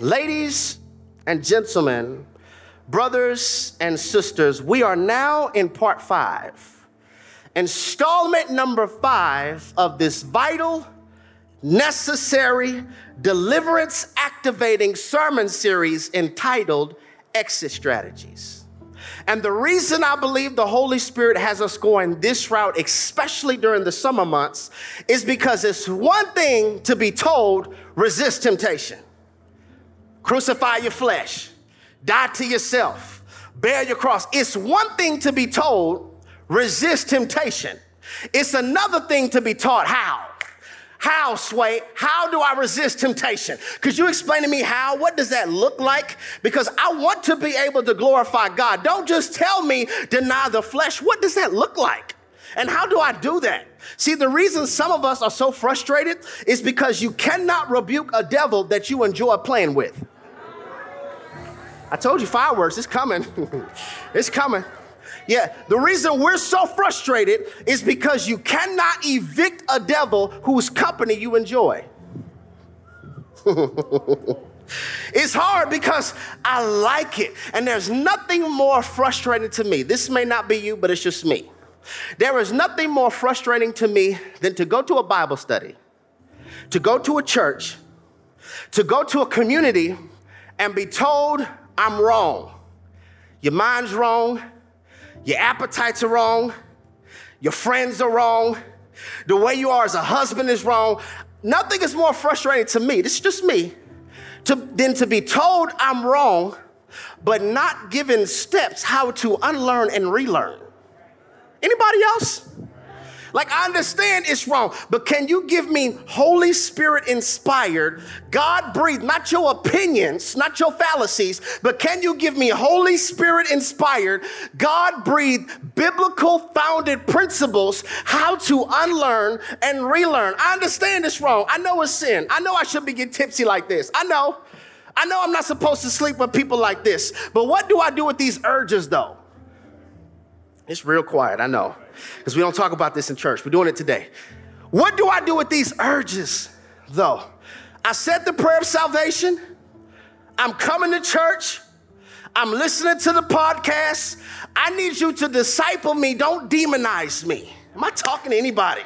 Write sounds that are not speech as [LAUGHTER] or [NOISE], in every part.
Ladies and gentlemen, brothers and sisters, we are now in part five, installment number five of this vital, necessary, deliverance activating sermon series entitled Exit Strategies. And the reason I believe the Holy Spirit has us going this route, especially during the summer months, is because it's one thing to be told resist temptation, crucify your flesh, die to yourself, bear your cross. It's one thing to be told resist temptation, it's another thing to be taught how. How, Sway? How do I resist temptation? Could you explain to me how? What does that look like? Because I want to be able to glorify God. Don't just tell me deny the flesh. What does that look like? And how do I do that? See, the reason some of us are so frustrated is because you cannot rebuke a devil that you enjoy playing with. I told you fireworks, it's coming. [LAUGHS] it's coming. Yeah, the reason we're so frustrated is because you cannot evict a devil whose company you enjoy. [LAUGHS] it's hard because I like it. And there's nothing more frustrating to me. This may not be you, but it's just me. There is nothing more frustrating to me than to go to a Bible study, to go to a church, to go to a community and be told I'm wrong. Your mind's wrong. Your appetites are wrong. Your friends are wrong. The way you are as a husband is wrong. Nothing is more frustrating to me, this is just me, to, than to be told I'm wrong, but not given steps how to unlearn and relearn. Anybody else? Like, I understand it's wrong, but can you give me Holy Spirit inspired, God breathed, not your opinions, not your fallacies, but can you give me Holy Spirit inspired, God breathed, biblical founded principles how to unlearn and relearn? I understand it's wrong. I know it's sin. I know I shouldn't be getting tipsy like this. I know. I know I'm not supposed to sleep with people like this. But what do I do with these urges though? It's real quiet, I know because we don't talk about this in church. We're doing it today. What do I do with these urges, though? I said the prayer of salvation. I'm coming to church. I'm listening to the podcast. I need you to disciple me. Don't demonize me. Am I talking to anybody?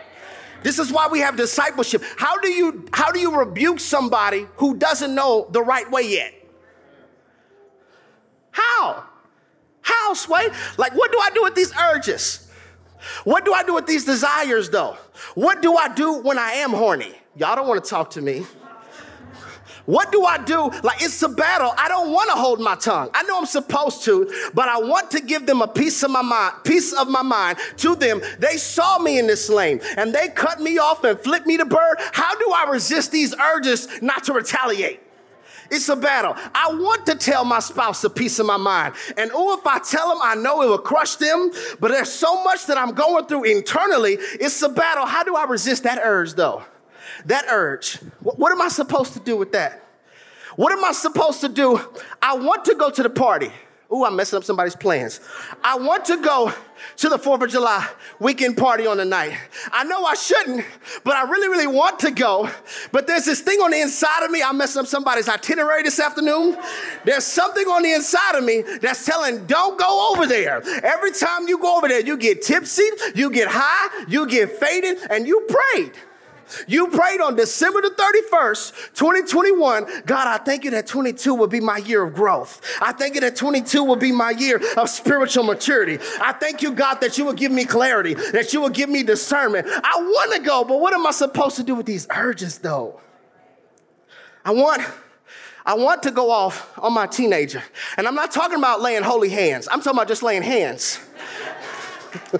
This is why we have discipleship. How do you how do you rebuke somebody who doesn't know the right way yet? How? How, Sway? Like, what do I do with these urges? What do I do with these desires though? What do I do when I am horny? Y'all don't want to talk to me. What do I do? Like it's a battle. I don't want to hold my tongue. I know I'm supposed to, but I want to give them a piece of my mind, piece of my mind to them. They saw me in this lane and they cut me off and flipped me the bird. How do I resist these urges not to retaliate? It's a battle. I want to tell my spouse a piece of my mind. And oh, if I tell them, I know it will crush them. But there's so much that I'm going through internally. It's a battle. How do I resist that urge, though? That urge. What, am I supposed to do with that? What am I supposed to do? I want to go to the party. Ooh, I'm messing up somebody's plans. I want to go to the 4th of July weekend party on the night. I know I shouldn't, but I really, really want to go. But there's this thing on the inside of me. I'm messing up somebody's itinerary this afternoon. There's something on the inside of me that's telling, don't go over there. Every time you go over there, you get tipsy, you get high, you get faded, and you prayed. You prayed on December the 31st, 2021. God, I thank you that 22 will be my year of growth. I thank you that 22 will be my year of spiritual maturity. I thank you, God, that you will give me clarity, that you will give me discernment. I want to go, but what am I supposed to do with these urges, though? I want. I want to go off on my teenager. And I'm not talking about laying holy hands. I'm talking about just laying hands. [LAUGHS]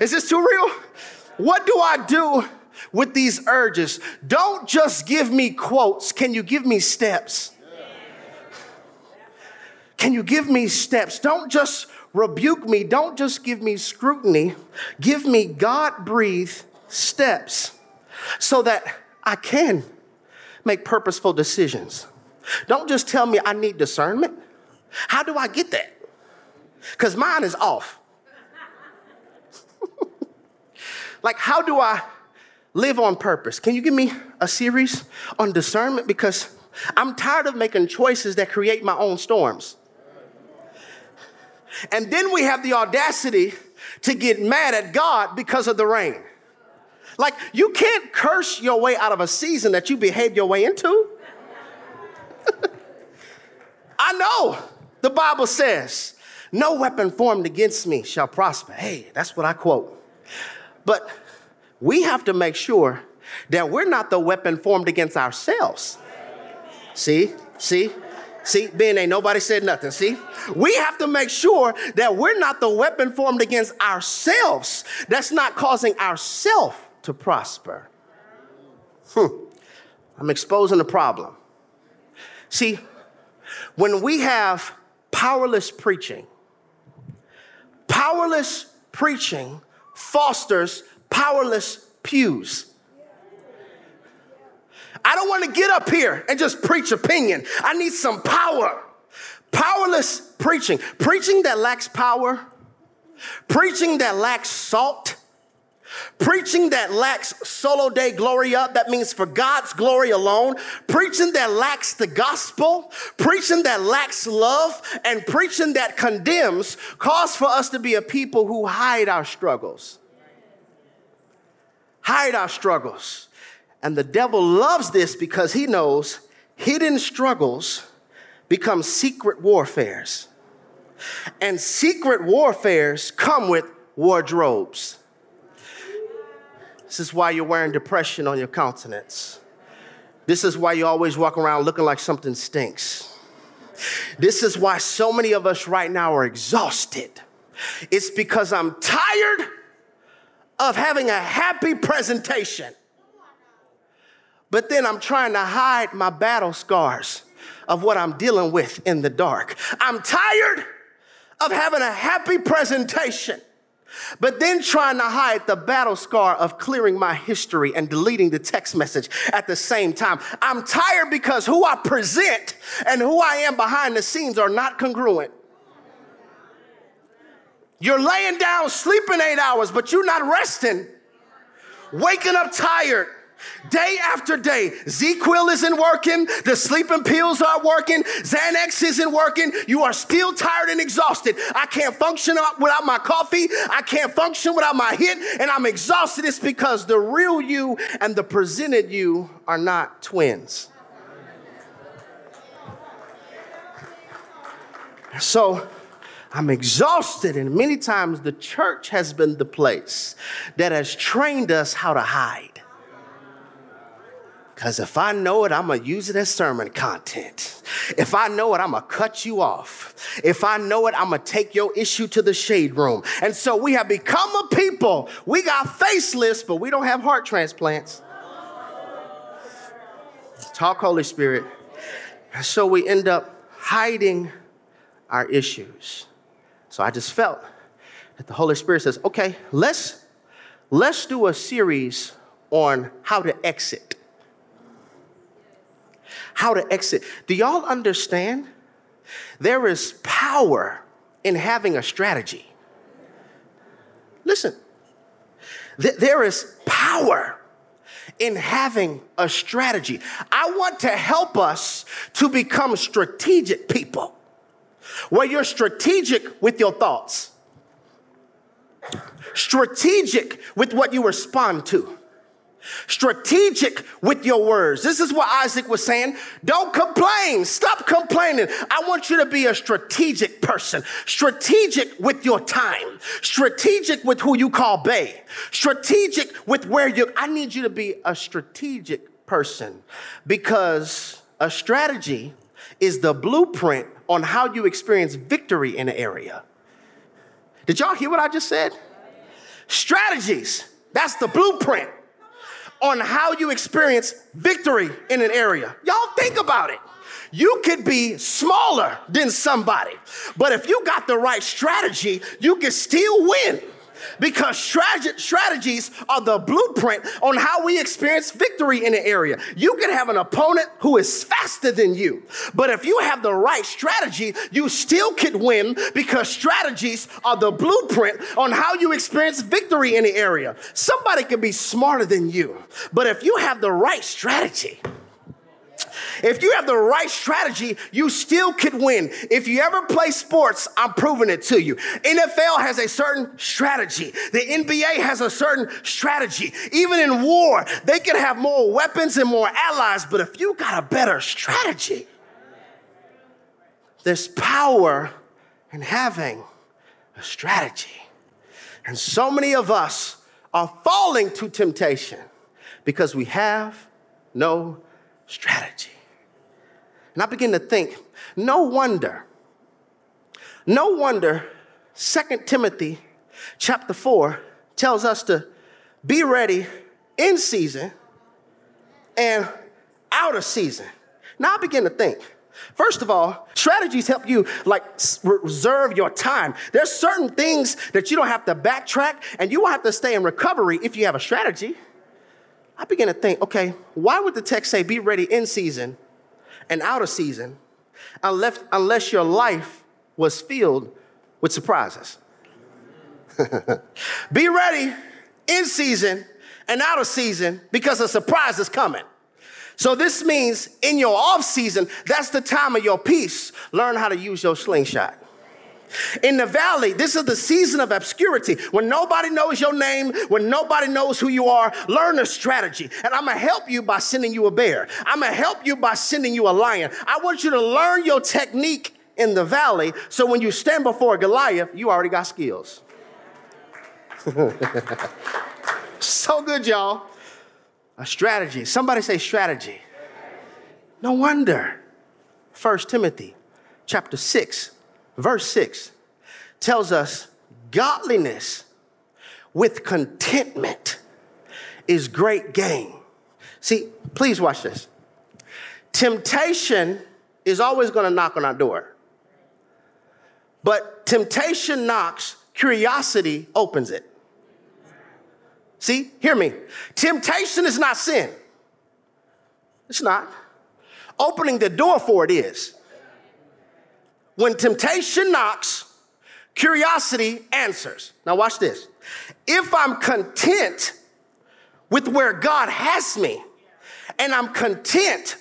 Is this too real? What do I do with these urges. Don't just give me quotes. Can you give me steps? Can you give me steps? Don't just rebuke me. Don't just give me scrutiny. Give me God breathed steps so that I can make purposeful decisions. Don't just tell me I need discernment. How do I get that? Because mine is off. [LAUGHS] like, how do I live on purpose. Can you give me a series on discernment? Because I'm tired of making choices that create my own storms. And then we have the audacity to get mad at God because of the rain. Like, you can't curse your way out of a season that you behaved your way into. [LAUGHS] I know the Bible says, no weapon formed against me shall prosper. Hey, that's what I quote. But we have to make sure that we're not the weapon formed against ourselves. See, see, see, Ben ain't nobody said nothing. See, we have to make sure that we're not the weapon formed against ourselves that's not causing ourselves to prosper. Hmm. I'm exposing the problem. See, when we have powerless preaching, powerless preaching fosters powerless pews. I don't want to get up here and just preach opinion. I need some power. Powerless preaching, preaching that lacks power, preaching that lacks salt, Preaching that lacks solo deo gloria, that means for God's glory alone. Preaching that lacks the gospel. Preaching that lacks love. And preaching that condemns calls for us to be a people who hide our struggles. Hide our struggles. And the devil loves this because he knows hidden struggles become secret warfares. And secret warfares come with wardrobes. This is why you're wearing depression on your countenance. This is why you always walk around looking like something stinks. This is why so many of us right now are exhausted. It's because I'm tired of having a happy presentation. But then I'm trying to hide my battle scars of what I'm dealing with in the dark. I'm tired of having a happy presentation but then trying to hide the battle scar of clearing my history and deleting the text message at the same time. I'm tired because who I present and who I am behind the scenes are not congruent. You're laying down sleeping eight hours, but you're not resting, waking up tired Day after day, ZzzQuil isn't working, the sleeping pills aren't working, Xanax isn't working. You are still tired and exhausted. I can't function without my coffee. I can't function without my hit, and I'm exhausted. It's because the real you and the presented you are not twins. So, I'm exhausted, and many times the church has been the place that has trained us how to hide. Because if I know it, I'm going to use it as sermon content. If I know it, I'm going to cut you off. If I know it, I'm going to take your issue to the shade room. And so we have become a people. We got facelifts, but we don't have heart transplants. Talk, Holy Spirit. So we end up hiding our issues. So I just felt that the Holy Spirit says, okay, let's, let's do a series on how to exit how to exit. Do y'all understand? There is power in having a strategy. Listen, th- there is power in having a strategy. I want to help us to become strategic people, where you're strategic with your thoughts, strategic with what you respond to Strategic with your words. This is what Isaac was saying. Don't complain. Stop complaining. I want you to be a strategic person. Strategic with your time. Strategic with who you call Bay. Strategic with where you I need you to be a strategic person because a strategy is the blueprint on how you experience victory in an area. Did y'all hear what I just said? Strategies. That's the blueprint on how you experience victory in an area. Y'all think about it. You could be smaller than somebody, but if you got the right strategy, you can still win because strategies are the blueprint on how we experience victory in an area. You can have an opponent who is faster than you, but if you have the right strategy, you still could win because strategies are the blueprint on how you experience victory in an area. Somebody can be smarter than you, but if you have the right strategy, If you have the right strategy, you still could win. If you ever play sports, I'm proving it to you. NFL has a certain strategy. The NBA has a certain strategy. Even in war, they can have more weapons and more allies, but if you got a better strategy, there's power in having a strategy. And so many of us are falling to temptation because we have no strategy. And I begin to think, no wonder, no wonder 2 Timothy chapter 4 tells us to be ready in season and out of season. Now I begin to think, First of all, strategies help you like reserve your time. There's certain things that you don't have to backtrack and you won't have to stay in recovery if you have a strategy. I begin to think, okay, why would the text say be ready in season and out of season unless, unless your life was filled with surprises? [LAUGHS] be ready in season and out of season because a surprise is coming. So this means in your off season, that's the time of your peace. Learn how to use your slingshot. In the valley, this is the season of obscurity. When nobody knows your name, when nobody knows who you are, learn a strategy. And I'm gonna help you by sending you a bear. I'm gonna help you by sending you a lion. I want you to learn your technique in the valley so when you stand before Goliath, you already got skills. [LAUGHS] so good, y'all. A strategy. Somebody say strategy. No wonder. 1 Timothy chapter 6, verse 6 tells us godliness with contentment is great gain. See, please watch this. Temptation is always going to knock on our door. But temptation knocks, curiosity opens it. See, hear me. Temptation is not sin. It's not. Opening the door for it is. When temptation knocks, curiosity answers. Now, watch this. If I'm content with where God has me, and I'm content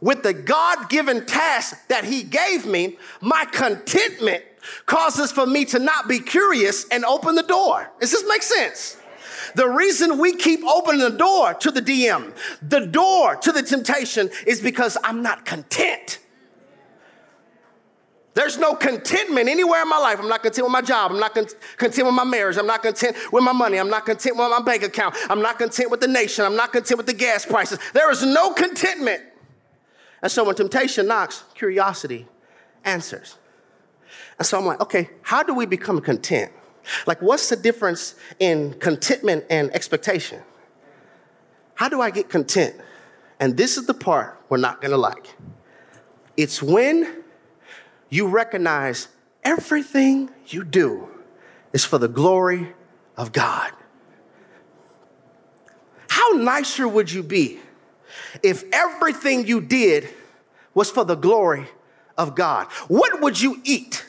with the God given task that He gave me, my contentment causes for me to not be curious and open the door. Does this make sense? The reason we keep opening the door to the DM, the door to the temptation, is because I'm not content. There's no contentment anywhere in my life. I'm not content with my job. I'm not content with my marriage. I'm not content with my money. I'm not content with my bank account. I'm not content with the nation. I'm not content with the gas prices. There is no contentment. And so when temptation knocks, curiosity answers. And so I'm like, okay, how do we become content? Like, what's the difference in contentment and expectation? How do I get content? And this is the part we're not gonna like. It's when you recognize everything you do is for the glory of God. How nicer would you be if everything you did was for the glory of God? What would you eat?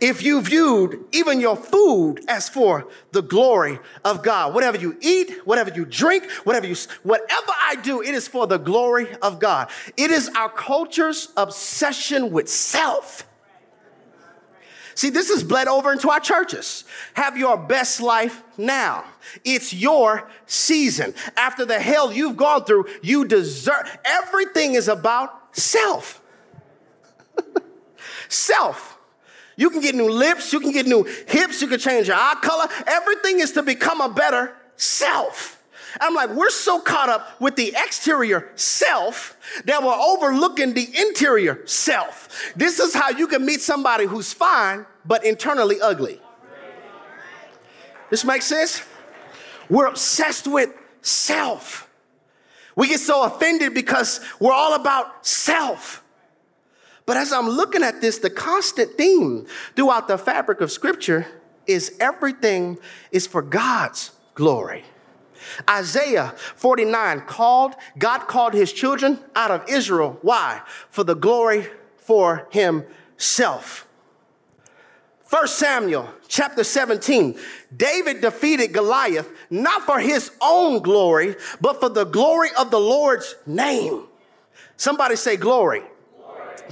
If you viewed even your food as for the glory of God. Whatever you eat, whatever you drink, whatever you, whatever I do, it is for the glory of God. It is our culture's obsession with self. See, this is bled over into our churches. Have your best life now. It's your season. After the hell you've gone through, you deserve, everything is about self. [LAUGHS] self. You can get new lips, you can get new hips, you can change your eye color. Everything is to become a better self. I'm like, we're so caught up with the exterior self that we're overlooking the interior self. This is how you can meet somebody who's fine, but internally ugly. This makes sense? We're obsessed with self. We get so offended because we're all about self. But as I'm looking at this, the constant theme throughout the fabric of scripture is everything is for God's glory. Isaiah 49 called, God called his children out of Israel. Why? For the glory for himself. 1 Samuel chapter 17, David defeated Goliath not for his own glory, but for the glory of the Lord's name. Somebody say glory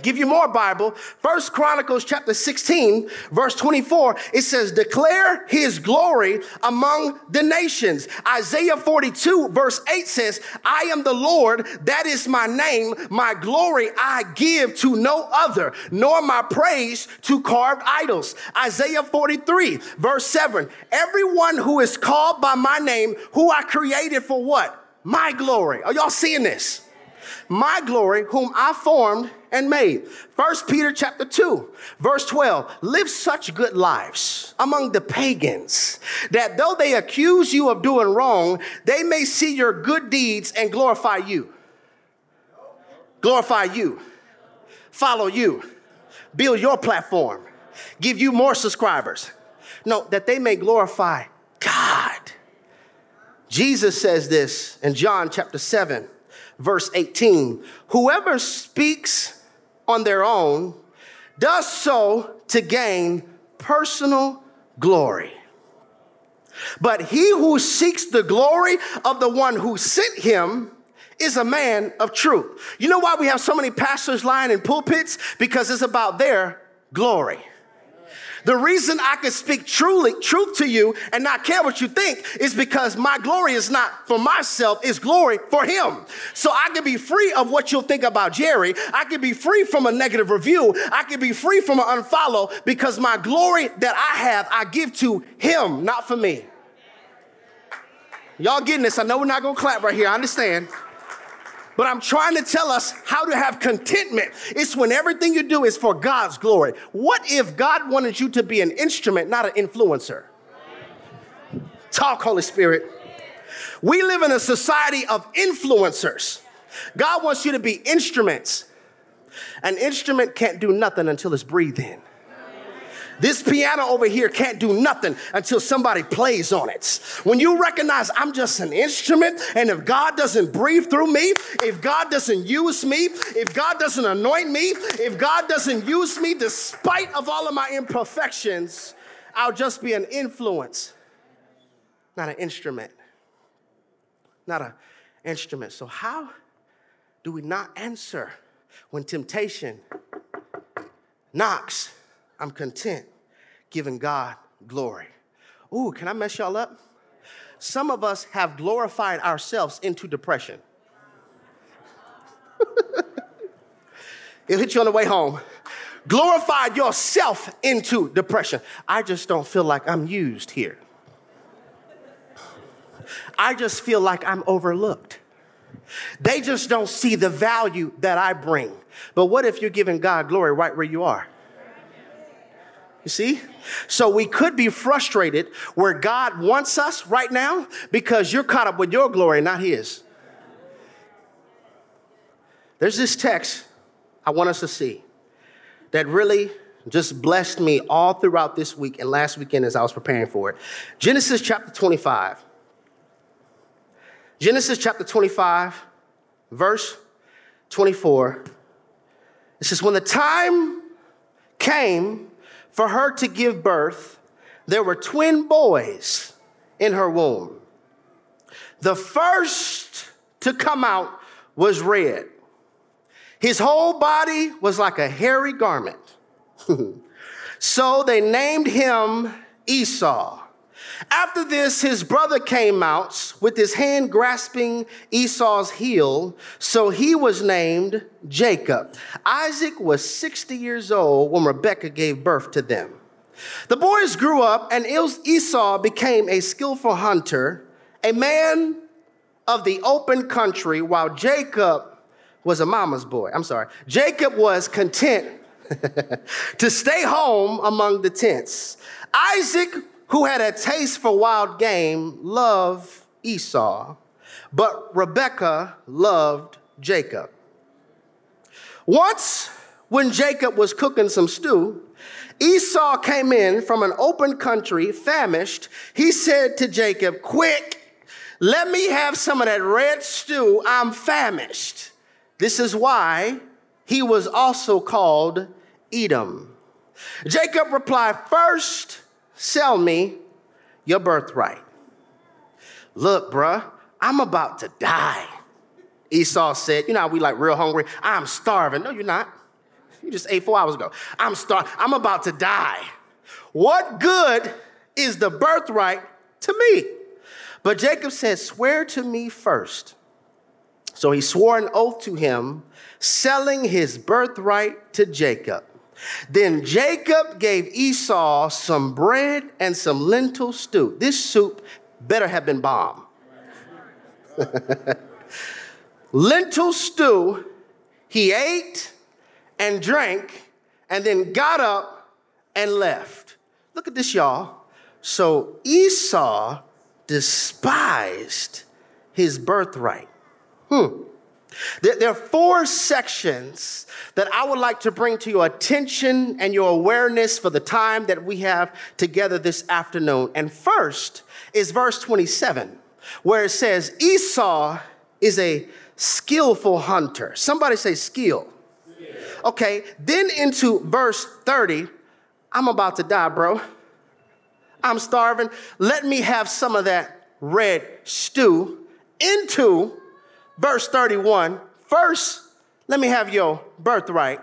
give you more Bible. First Chronicles chapter 16, verse 24, it says, declare his glory among the nations. Isaiah 42, verse 8 says, I am the Lord, that is my name. My glory I give to no other, nor my praise to carved idols. Isaiah 43, verse 7, everyone who is called by my name, who I created for what? My glory. Are y'all seeing this? My glory, whom I formed and made. First Peter chapter 2, verse 12. Live such good lives among the pagans that though they accuse you of doing wrong, they may see your good deeds and glorify you. Glorify you. Follow you. Build your platform. Give you more subscribers. No, that they may glorify God. Jesus says this in John chapter 7, verse 18. Whoever speaks on their own does so to gain personal glory. But he who seeks the glory of the one who sent him is a man of truth. You know why we have so many pastors lying in pulpits? Because it's about their glory. The reason I can speak truly truth to you and not care what you think is because my glory is not for myself, it's glory for him. So I can be free of what you'll think about Jerry. I can be free from a negative review. I can be free from an unfollow because my glory that I have, I give to him, not for me. Y'all getting this? I know we're not gonna clap right here. I understand. But I'm trying to tell us how to have contentment. It's when everything you do is for God's glory. What if God wanted you to be an instrument, not an influencer? Talk, Holy Spirit. We live in a society of influencers. God wants you to be instruments. An instrument can't do nothing until it's breathed in. This piano over here can't do nothing until somebody plays on it. When you recognize I'm just an instrument, and if God doesn't breathe through me, if God doesn't use me, if God doesn't anoint me, if God doesn't use me despite of all of my imperfections, I'll just be an influence, not an instrument. Not an instrument. So, how do we not answer when temptation knocks? I'm content giving God glory. Ooh, can I mess y'all up? Some of us have glorified ourselves into depression. [LAUGHS] It'll hit you on the way home. Glorified yourself into depression. I just don't feel like I'm used here. I just feel like I'm overlooked. They just don't see the value that I bring. But what if you're giving God glory right where you are? You see? So we could be frustrated where God wants us right now because you're caught up with your glory, not His. There's this text I want us to see that really just blessed me all throughout this week and last weekend as I was preparing for it. Genesis chapter 25. Genesis chapter 25, verse 24. It says, When the time came for her to give birth, there were twin boys in her womb. The first to come out was red. His whole body was like a hairy garment. [LAUGHS] so they named him Esau. After this, his brother came out with his hand grasping Esau's heel, so he was named Jacob. Isaac was 60 years old when Rebekah gave birth to them. The boys grew up, and Esau became a skillful hunter, a man of the open country, while Jacob was a mama's boy. I'm sorry. Jacob was content [LAUGHS] to stay home among the tents. Isaac who had a taste for wild game, loved Esau, but Rebekah loved Jacob. Once, when Jacob was cooking some stew, Esau came in from an open country, famished. He said to Jacob, Quick, let me have some of that red stew. I'm famished. This is why he was also called Edom. Jacob replied, First, sell me your birthright. Look, bruh, I'm about to die. Esau said, You know how we like real hungry? I'm starving. No, you're not. You just ate four hours ago. I'm starving. I'm about to die. What good is the birthright to me? But Jacob said, Swear to me first. So he swore an oath to him, selling his birthright to Jacob. Then Jacob gave Esau some bread and some lentil stew. This soup better have been bomb. [LAUGHS] lentil stew, he ate and drank and then got up and left. Look at this, y'all. So Esau despised his birthright. Hmm. There are four sections that I would like to bring to your attention and your awareness for the time that we have together this afternoon. And first is verse 27, where it says, Esau is a skillful hunter. Somebody say skill. Okay, then into verse 30, I'm about to die, bro. I'm starving. Let me have some of that red stew. Into verse 31. First, let me have your birthright.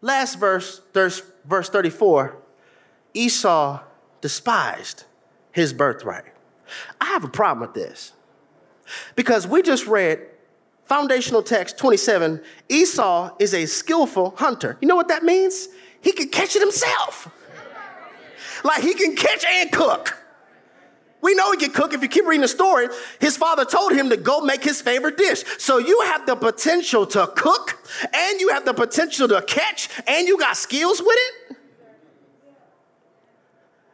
Last verse, verse 34. Esau despised his birthright. I have a problem with this because we just read foundational text 27 Esau is a skillful hunter. You know what that means? He can catch it himself. Like he can catch and cook. We know he can cook. If you keep reading the story, his father told him to go make his favorite dish. So you have the potential to cook, and you have the potential to catch, and you got skills with it.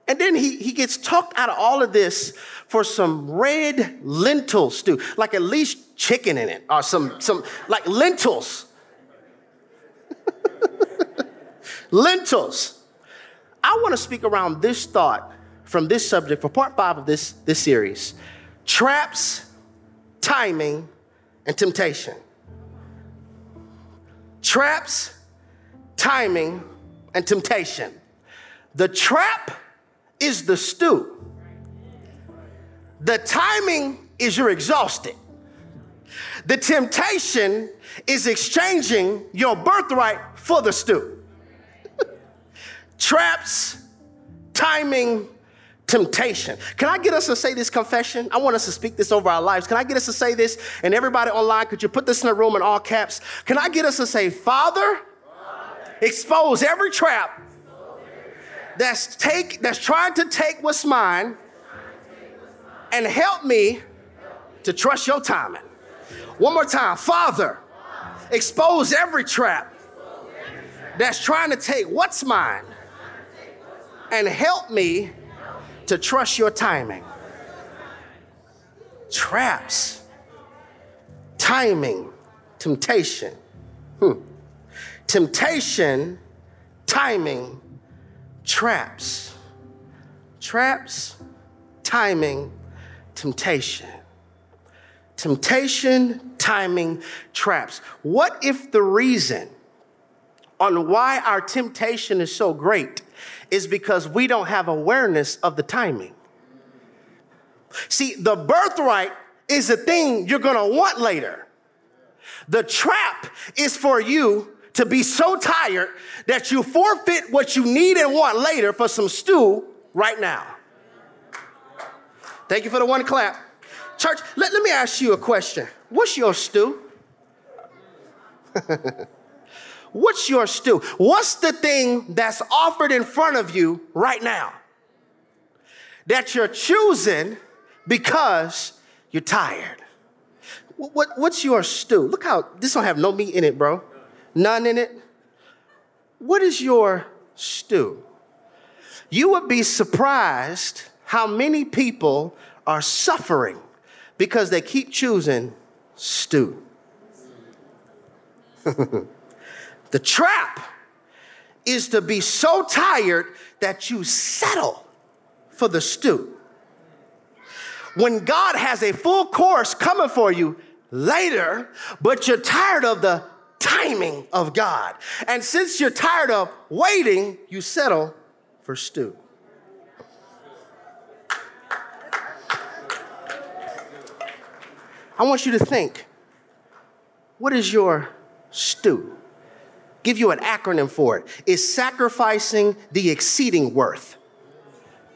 And then he, he gets talked out of all of this for some red lentil stew, like at least chicken in it, or some, some like lentils. [LAUGHS] lentils. I want to speak around this thought from this subject for part five of this, this series traps, timing, and temptation. Traps, timing, and temptation. The trap is the stew, the timing is you're exhausted. The temptation is exchanging your birthright for the stew. [LAUGHS] Traps, timing, temptation. Can I get us to say this confession? I want us to speak this over our lives. Can I get us to say this? And everybody online, could you put this in the room in all caps? Can I get us to say, Father, expose every trap that's take that's trying to take what's mine and help me to trust your timing. One more time, Father, expose every trap that's trying to take what's mine and help me to trust your timing. Traps, timing, temptation. Hmm. Temptation, timing, traps. Traps, timing, temptation. Temptation, timing, traps. What if the reason on why our temptation is so great is because we don't have awareness of the timing. See, the birthright is a thing you're gonna want later. The trap is for you to be so tired that you forfeit what you need and want later for some stew right now. Thank you for the one clap. Church, let, let me ask you a question. What's your stew? [LAUGHS] What's your stew? What's the thing that's offered in front of you right now that you're choosing because you're tired? What, what, what's your stew? Look how this don't have no meat in it, bro. None in it. What is your stew? You would be surprised how many people are suffering because they keep choosing stew. [LAUGHS] The trap is to be so tired that you settle for the stew. When God has a full course coming for you later, but you're tired of the timing of God. And since you're tired of waiting, you settle for stew. I want you to think What is your stew? Give you an acronym for it. Is sacrificing the exceeding worth.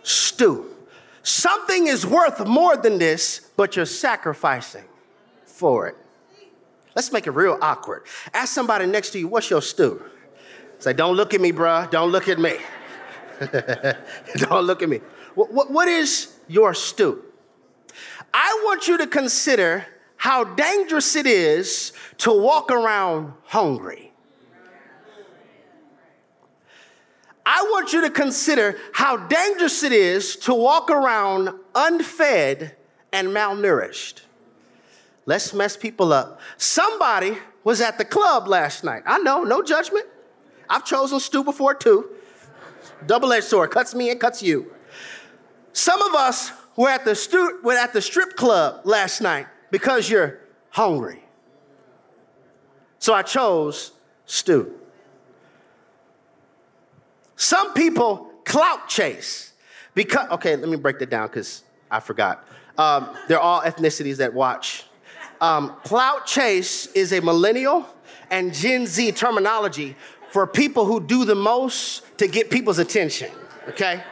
Stew. Something is worth more than this, but you're sacrificing for it. Let's make it real awkward. Ask somebody next to you, what's your stew? Say, don't look at me, bruh. Don't look at me. [LAUGHS] don't look at me. What, what, what is your stew? I want you to consider how dangerous it is to walk around hungry. I want you to consider how dangerous it is to walk around unfed and malnourished. Let's mess people up. Somebody was at the club last night. I know, no judgment. I've chosen stew before too. Double edged sword, cuts me and cuts you. Some of us were at the, stu- were at the strip club last night because you're hungry. So I chose stew. Some people clout chase because, okay, let me break that down because I forgot. Um, they're all ethnicities that watch. Um, clout chase is a millennial and Gen Z terminology for people who do the most to get people's attention, okay?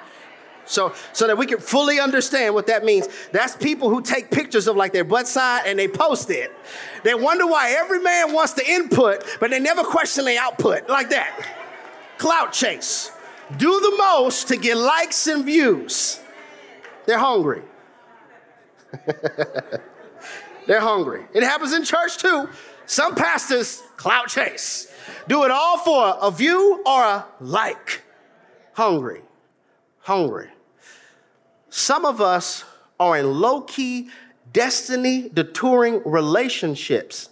So, so that we can fully understand what that means. That's people who take pictures of like their butt side and they post it. They wonder why every man wants the input, but they never question the output like that. Clout chase. Do the most to get likes and views. They're hungry. [LAUGHS] They're hungry. It happens in church too. Some pastors clout chase. Do it all for a view or a like. Hungry. Hungry. Some of us are in low key, destiny detouring relationships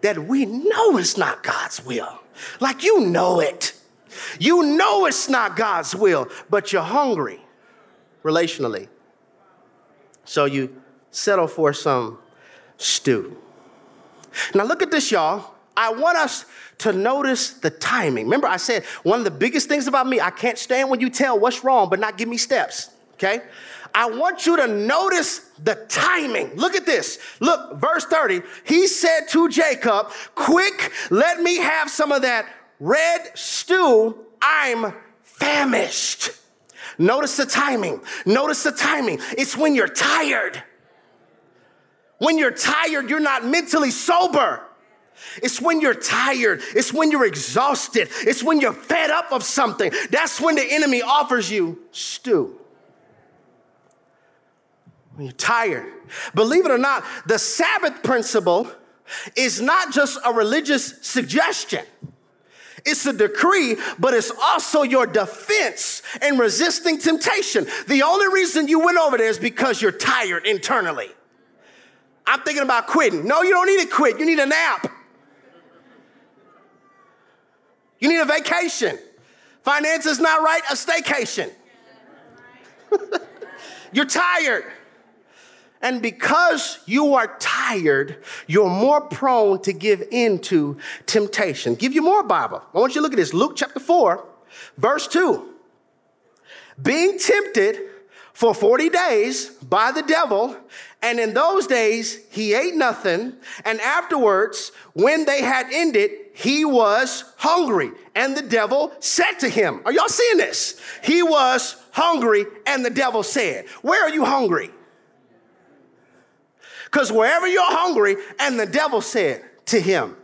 that we know it's not God's will. Like you know it. You know it's not God's will, but you're hungry relationally. So you settle for some stew. Now look at this, y'all. I want us to notice the timing. Remember, I said one of the biggest things about me, I can't stand when you tell what's wrong, but not give me steps. Okay? I want you to notice the timing. Look at this. Look, verse 30. He said to Jacob, Quick, let me have some of that red stew. I'm famished. Notice the timing. Notice the timing. It's when you're tired. When you're tired, you're not mentally sober. It's when you're tired. It's when you're exhausted. It's when you're fed up of something. That's when the enemy offers you stew. When you're tired. Believe it or not, the Sabbath principle is not just a religious suggestion. It's a decree, but it's also your defense in resisting temptation. The only reason you went over there is because you're tired internally. I'm thinking about quitting. No, you don't need to quit. You need a nap. You need a vacation. Finances not right, a staycation. [LAUGHS] You're tired. And because you are tired, you're more prone to give in to temptation. Give you more Bible. I want you to look at this. Luke chapter 4, verse 2. Being tempted for 40 days by the devil, and in those days, he ate nothing. And afterwards, when they had ended, he was hungry. And the devil said to him, Are y'all seeing this? He was hungry, and the devil said, Where are you hungry? Because wherever you're hungry, and the devil said to him,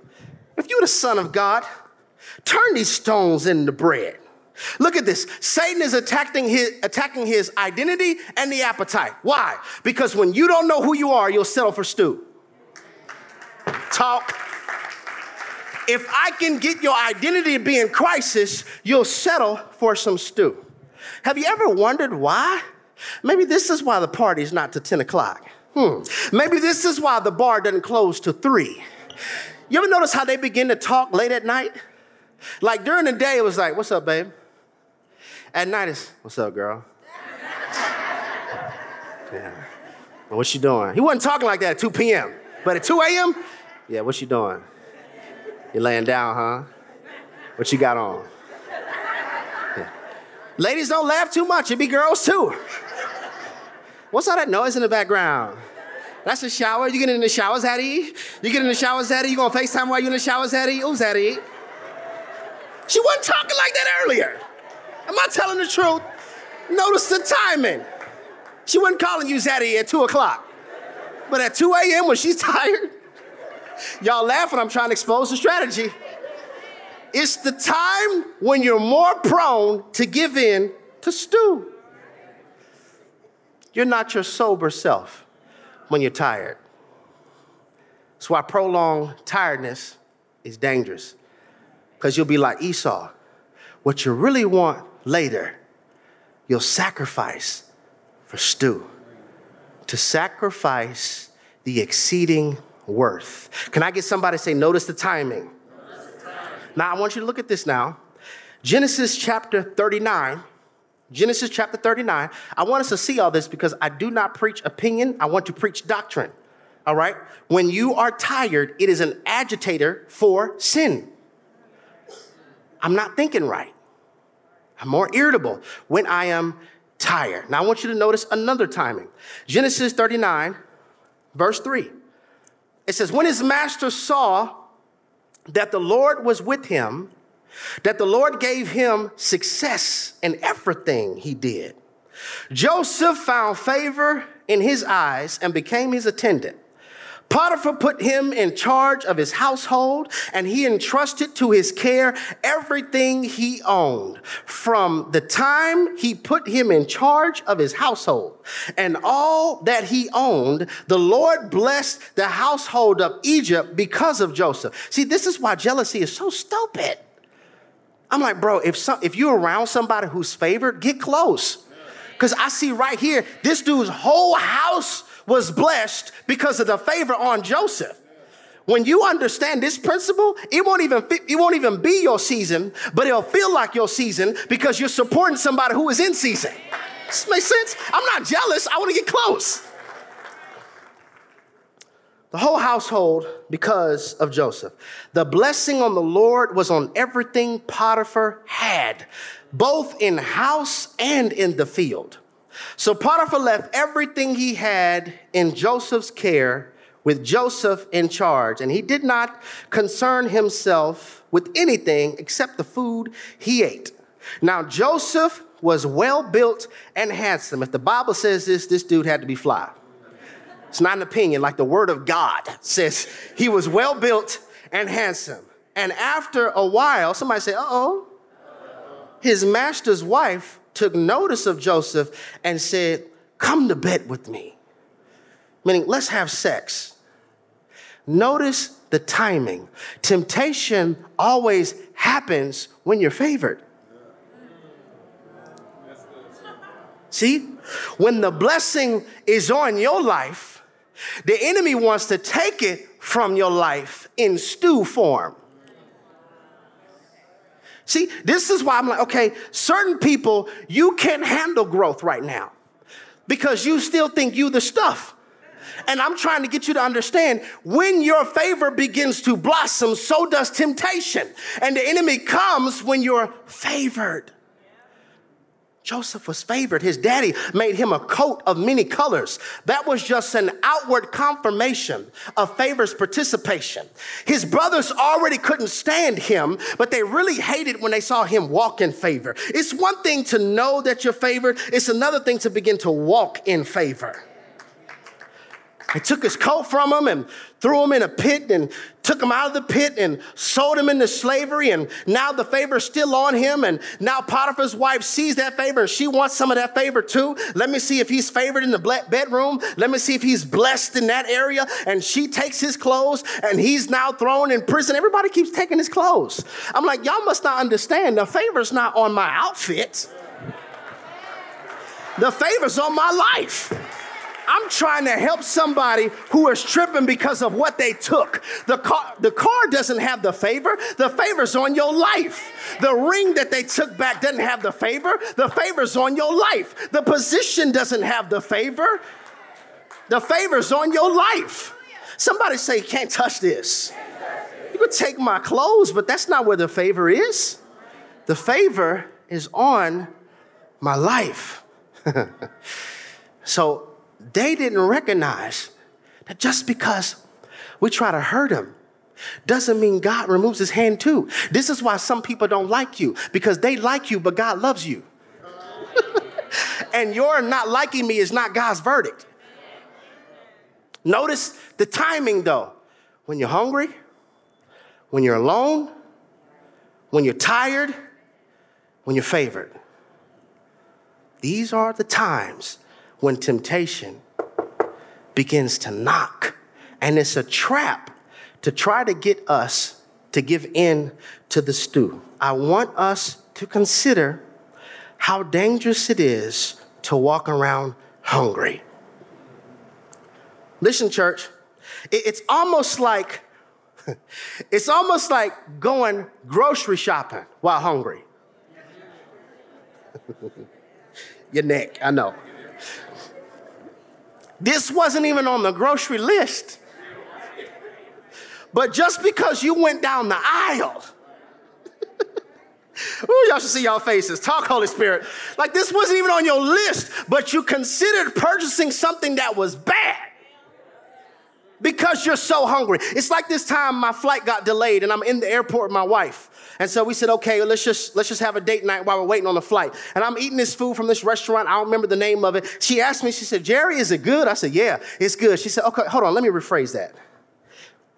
If you're the Son of God, turn these stones into bread. Look at this. Satan is attacking his, attacking his identity and the appetite. Why? Because when you don't know who you are, you'll settle for stew. Talk. If I can get your identity to be in crisis, you'll settle for some stew. Have you ever wondered why? Maybe this is why the party's not to 10 o'clock. Hmm. Maybe this is why the bar doesn't close to 3. You ever notice how they begin to talk late at night? Like during the day, it was like, What's up, babe? At night, it's, what's up, girl? [LAUGHS] yeah. What you doing? He wasn't talking like that at 2 p.m. But at 2 a.m., yeah, what you doing? You laying down, huh? What you got on? Ladies don't laugh too much. It be girls too. What's all that noise in the background? That's a shower. You get in the shower, Zaddy. You get in the shower, Zaddy. You gonna FaceTime while you in the shower, Zaddy? Oh, Zaddy. She wasn't talking like that earlier. Am I telling the truth? Notice the timing. She wasn't calling you Zaddy at 2 o'clock. But at 2 a.m. when she's [LAUGHS] tired, y'all laughing, I'm trying to expose the strategy. It's the time when you're more prone to give in to stew. You're not your sober self when you're tired. That's why prolonged tiredness is dangerous. Because you'll be like Esau. What you really want later, you'll sacrifice for stew. To sacrifice the exceeding worth. Can I get somebody to say, notice the timing? Now, I want you to look at this now. Genesis chapter 39. Genesis chapter 39. I want us to see all this because I do not preach opinion, I want to preach doctrine. All right? When you are tired, it is an agitator for sin. I'm not thinking right. I'm more irritable when I am tired. Now, I want you to notice another timing. Genesis 39, verse 3. It says, When his master saw that the Lord was with him, that the Lord gave him success in everything he did. Joseph found favor in his eyes and became his attendant. Potiphar put him in charge of his household and he entrusted to his care everything he owned from the time he put him in charge of his household and all that he owned. The Lord blessed the household of Egypt because of Joseph. See, this is why jealousy is so stupid. I'm like, bro, if, some, if you're around somebody who's favored, get close. Because I see right here, this dude's whole house was blessed because of the favor on Joseph. When you understand this principle, it won't even fit, it won't even be your season, but it'll feel like your season because you're supporting somebody who is in season. This makes sense? I'm not jealous. I want to get close. The whole household because of Joseph. The blessing on the Lord was on everything Potiphar had, both in house and in the field. So Potiphar left everything he had in Joseph's care with Joseph in charge, and he did not concern himself with anything except the food he ate. Now, Joseph was well built and handsome. If the Bible says this, this dude had to be fly. It's not an opinion, like the word of God says he was well built and handsome. And after a while, somebody said, uh oh, his master's wife took notice of Joseph and said, Come to bed with me. Meaning, let's have sex. Notice the timing. Temptation always happens when you're favored. See, when the blessing is on your life, the enemy wants to take it from your life in stew form. See, this is why I'm like, okay, certain people, you can't handle growth right now because you still think you the stuff. And I'm trying to get you to understand when your favor begins to blossom, so does temptation. And the enemy comes when you're favored. Joseph was favored. His daddy made him a coat of many colors. That was just an outward confirmation of favor's participation. His brothers already couldn't stand him, but they really hated when they saw him walk in favor. It's one thing to know that you're favored, it's another thing to begin to walk in favor. They took his coat from him and threw him in a pit and took him out of the pit and sold him into slavery. And now the favor is still on him. And now Potiphar's wife sees that favor and she wants some of that favor too. Let me see if he's favored in the bedroom. Let me see if he's blessed in that area. And she takes his clothes and he's now thrown in prison. Everybody keeps taking his clothes. I'm like, y'all must not understand. The favor's not on my outfit, the favor's on my life. I'm trying to help somebody who is tripping because of what they took. The car, the car doesn't have the favor, the favor's on your life. The ring that they took back doesn't have the favor, the favor's on your life. The position doesn't have the favor, the favor's on your life. Somebody say, You can't touch this. You could take my clothes, but that's not where the favor is. The favor is on my life. [LAUGHS] so they didn't recognize that just because we try to hurt him doesn't mean God removes his hand too. This is why some people don't like you because they like you, but God loves you. [LAUGHS] and your not liking me is not God's verdict. Notice the timing though. When you're hungry, when you're alone, when you're tired, when you're favored. These are the times when temptation begins to knock. And it's a trap to try to get us to give in to the stew. I want us to consider how dangerous it is to walk around hungry. Listen, church, it's almost like [LAUGHS] it's almost like going grocery shopping while hungry. [LAUGHS] Your neck, I know. This wasn't even on the grocery list. But just because you went down the aisle, [LAUGHS] Ooh, y'all should see y'all faces. Talk, Holy Spirit. Like this wasn't even on your list, but you considered purchasing something that was bad because you're so hungry. It's like this time my flight got delayed and I'm in the airport with my wife. And so we said, okay, let's just let's just have a date night while we're waiting on the flight. And I'm eating this food from this restaurant. I don't remember the name of it. She asked me, she said, Jerry, is it good? I said, yeah, it's good. She said, okay, hold on, let me rephrase that.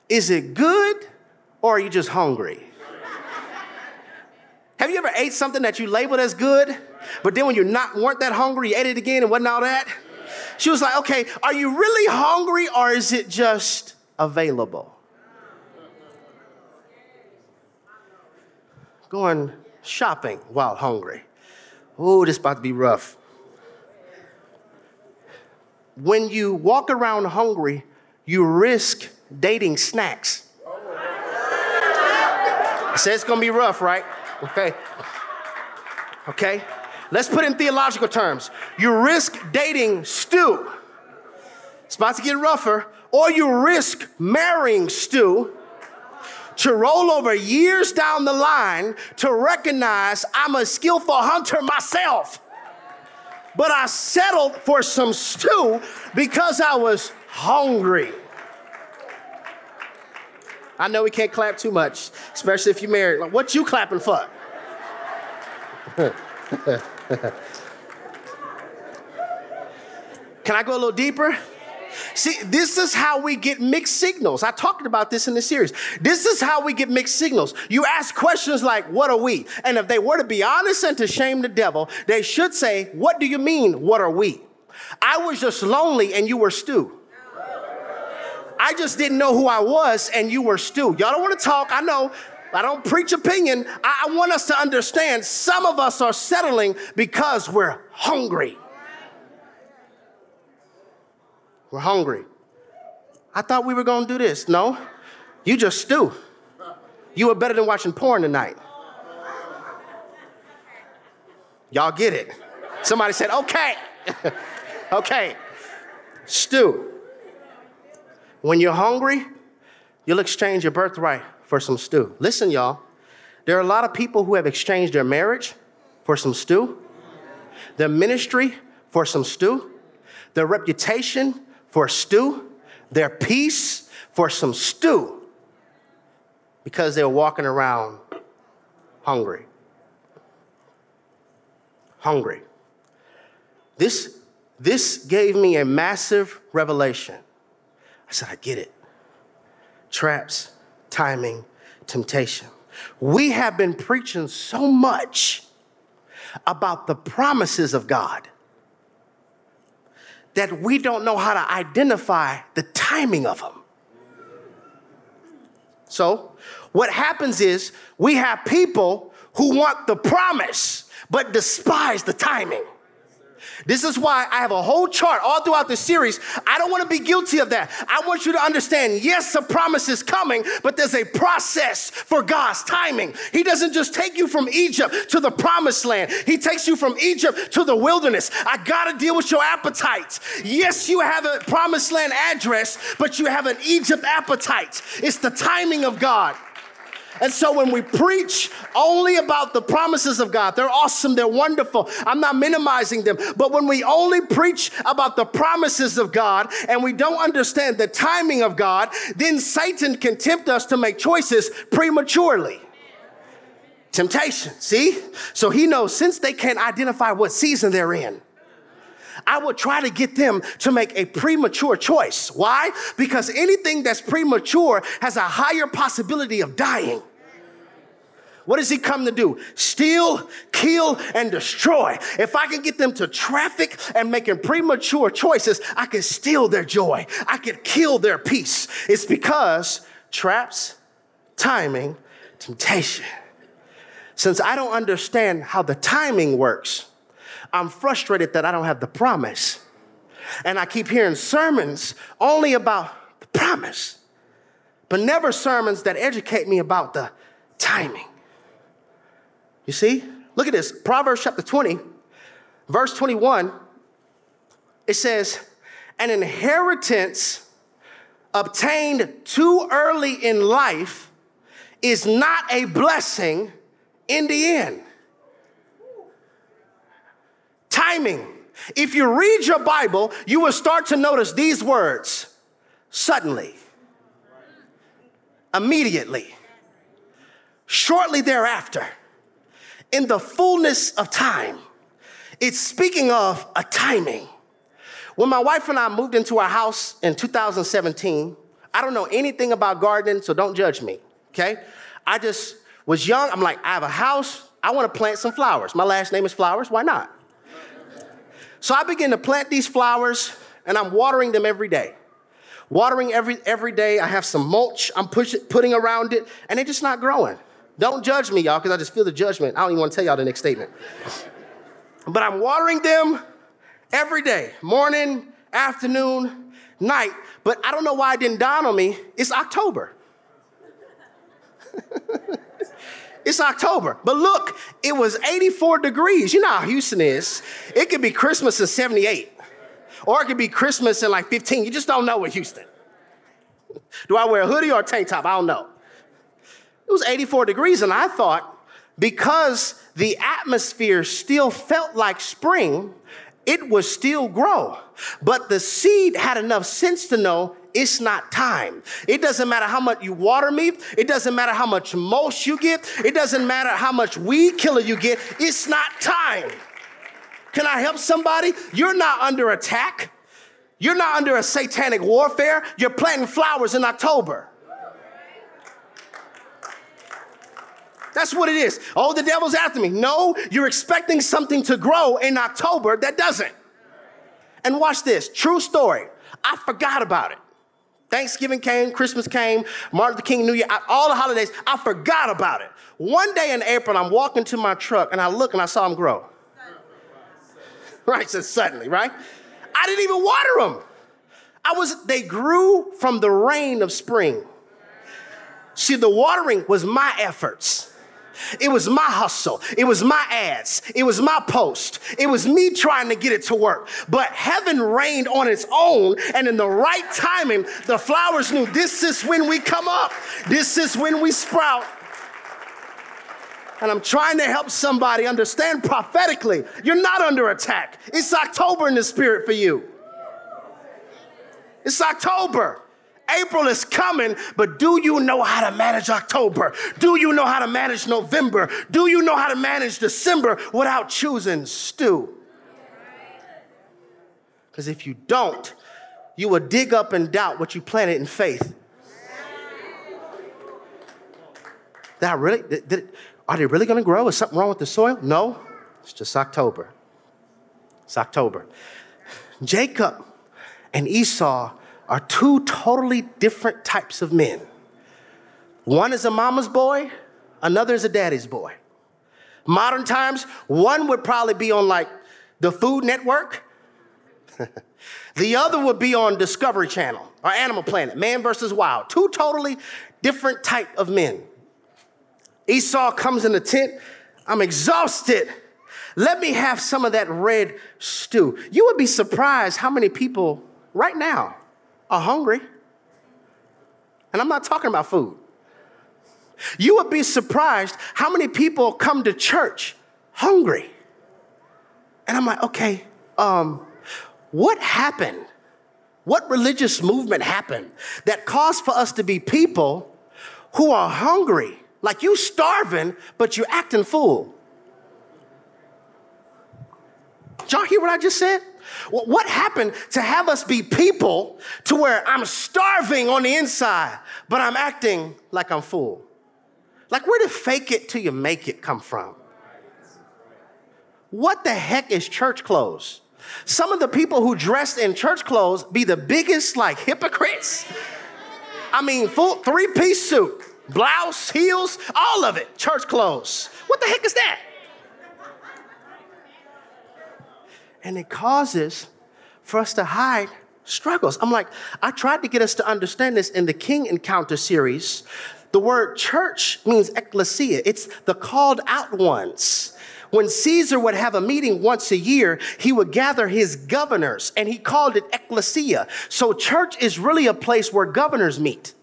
Is it good or are you just hungry? [LAUGHS] Have you ever ate something that you labeled as good, but then when you not weren't that hungry, you ate it again and wasn't all that? She was like, okay, are you really hungry or is it just available? Going shopping while hungry. Oh, this about to be rough. When you walk around hungry, you risk dating snacks. I said it's gonna be rough, right? Okay. Okay. Let's put it in theological terms. You risk dating stew. It's about to get rougher. Or you risk marrying stew to roll over years down the line to recognize I'm a skillful hunter myself. But I settled for some stew because I was hungry. I know we can't clap too much, especially if you're married. Like, what you clapping for? [LAUGHS] Can I go a little deeper? See, this is how we get mixed signals. I talked about this in the series. This is how we get mixed signals. You ask questions like, What are we? And if they were to be honest and to shame the devil, they should say, What do you mean, what are we? I was just lonely and you were stew. I just didn't know who I was and you were stew. Y'all don't want to talk, I know. I don't preach opinion. I, I want us to understand some of us are settling because we're hungry. We're hungry. I thought we were going to do this. No, you just stew. You were better than watching porn tonight. Y'all get it. Somebody said, okay. [LAUGHS] okay. Stew. When you're hungry, you'll exchange your birthright for some stew. Listen, y'all. There are a lot of people who have exchanged their marriage for some stew, their ministry for some stew, their reputation for stew, their peace for some stew because they were walking around hungry. Hungry. This, this gave me a massive revelation. I said, I get it. Traps, timing, temptation. We have been preaching so much about the promises of God that we don't know how to identify the timing of them. So, what happens is we have people who want the promise but despise the timing. This is why I have a whole chart all throughout the series. I don't want to be guilty of that. I want you to understand yes, the promise is coming, but there's a process for God's timing. He doesn't just take you from Egypt to the promised land, He takes you from Egypt to the wilderness. I got to deal with your appetites. Yes, you have a promised land address, but you have an Egypt appetite. It's the timing of God. And so when we preach only about the promises of God, they're awesome, they're wonderful. I'm not minimizing them. But when we only preach about the promises of God and we don't understand the timing of God, then Satan can tempt us to make choices prematurely. Temptation, see? So he knows since they can't identify what season they're in. I will try to get them to make a premature choice. Why? Because anything that's premature has a higher possibility of dying. What does he come to do? Steal, kill, and destroy. If I can get them to traffic and making premature choices, I can steal their joy. I can kill their peace. It's because traps, timing, temptation. Since I don't understand how the timing works, I'm frustrated that I don't have the promise. And I keep hearing sermons only about the promise, but never sermons that educate me about the timing. You see? Look at this Proverbs chapter 20, verse 21. It says, An inheritance obtained too early in life is not a blessing in the end. Timing. If you read your Bible, you will start to notice these words suddenly, immediately, shortly thereafter, in the fullness of time. It's speaking of a timing. When my wife and I moved into our house in 2017, I don't know anything about gardening, so don't judge me, okay? I just was young. I'm like, I have a house. I want to plant some flowers. My last name is Flowers. Why not? So I begin to plant these flowers and I'm watering them every day. Watering every, every day. I have some mulch I'm push, putting around it and they're just not growing. Don't judge me, y'all, because I just feel the judgment. I don't even want to tell y'all the next statement. but I'm watering them every day, morning, afternoon, night. But I don't know why it didn't dawn on me. It's October. [LAUGHS] It's October. But look, it was 84 degrees. You know how Houston is. It could be Christmas in 78, or it could be Christmas in like 15. You just don't know with Houston. Do I wear a hoodie or a tank top? I don't know. It was 84 degrees, and I thought because the atmosphere still felt like spring, it would still grow. But the seed had enough sense to know it's not time. It doesn't matter how much you water me. It doesn't matter how much mulch you get. It doesn't matter how much weed killer you get. It's not time. Can I help somebody? You're not under attack. You're not under a satanic warfare. You're planting flowers in October. That's what it is. Oh, the devil's after me. No, you're expecting something to grow in October that doesn't. And watch this true story. I forgot about it. Thanksgiving came, Christmas came, Martin Luther King, New Year, all the holidays, I forgot about it. One day in April, I'm walking to my truck and I look and I saw them grow. Right, so suddenly, right? I didn't even water them. I was, they grew from the rain of spring. See, the watering was my efforts. It was my hustle. It was my ads. It was my post. It was me trying to get it to work. But heaven reigned on its own, and in the right timing, the flowers knew this is when we come up, this is when we sprout. And I'm trying to help somebody understand prophetically you're not under attack. It's October in the spirit for you. It's October. April is coming, but do you know how to manage October? Do you know how to manage November? Do you know how to manage December without choosing stew? Because if you don't, you will dig up and doubt what you planted in faith. That really, did, did, are they really going to grow? Is something wrong with the soil? No, it's just October. It's October. Jacob and Esau are two totally different types of men. One is a mama's boy, another is a daddy's boy. Modern times, one would probably be on like the Food Network, [LAUGHS] the other would be on Discovery Channel or Animal Planet, Man versus Wild. Two totally different type of men. Esau comes in the tent. I'm exhausted. Let me have some of that red stew. You would be surprised how many people right now are hungry. And I'm not talking about food. You would be surprised how many people come to church hungry. And I'm like, okay, um, what happened? What religious movement happened that caused for us to be people who are hungry? Like you starving, but you acting full. Did y'all hear what I just said? What happened to have us be people to where I'm starving on the inside, but I'm acting like I'm full? Like, where did fake it till you make it come from? What the heck is church clothes? Some of the people who dressed in church clothes be the biggest, like, hypocrites. I mean, full three piece suit, blouse, heels, all of it, church clothes. What the heck is that? And it causes for us to hide struggles. I'm like, I tried to get us to understand this in the King Encounter series. The word church means ecclesia, it's the called out ones. When Caesar would have a meeting once a year, he would gather his governors and he called it ecclesia. So, church is really a place where governors meet.